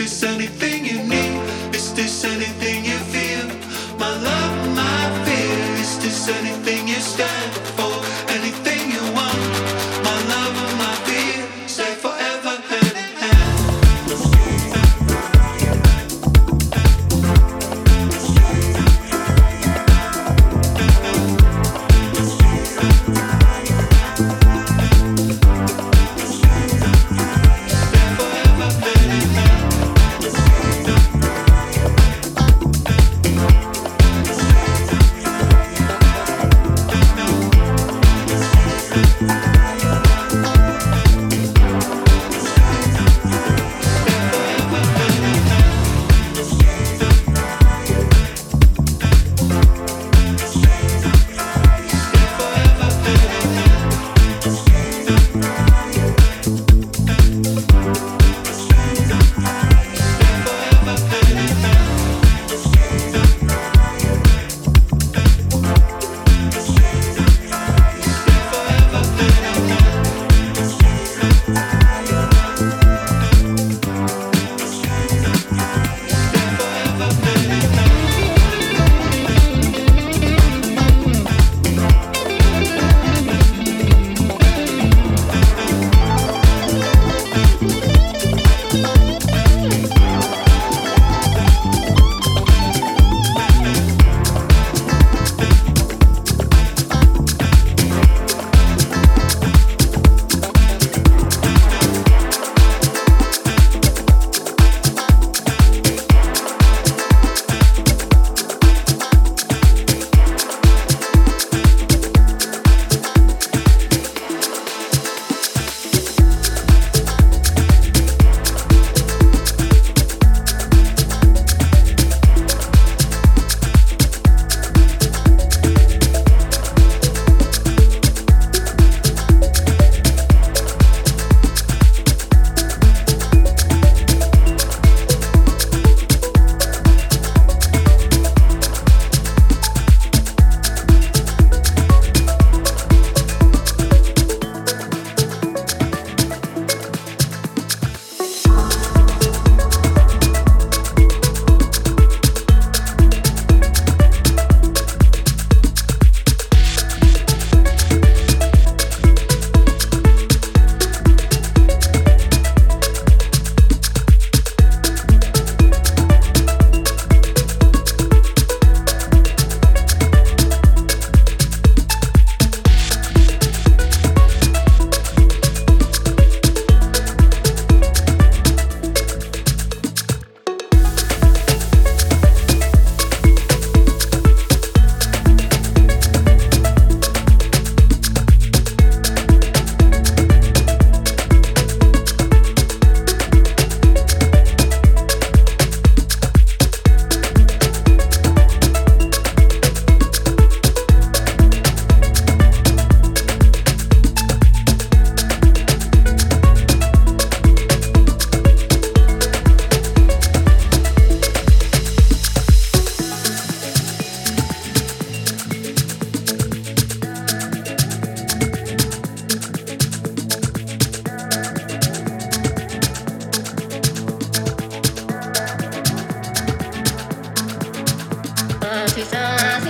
there's anything. She's on.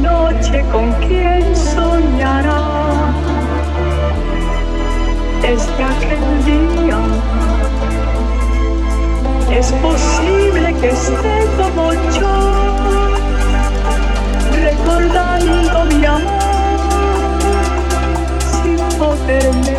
noche con quién soñará desde aquel día. Es posible que esté como yo, recordando mi amor, sin poderme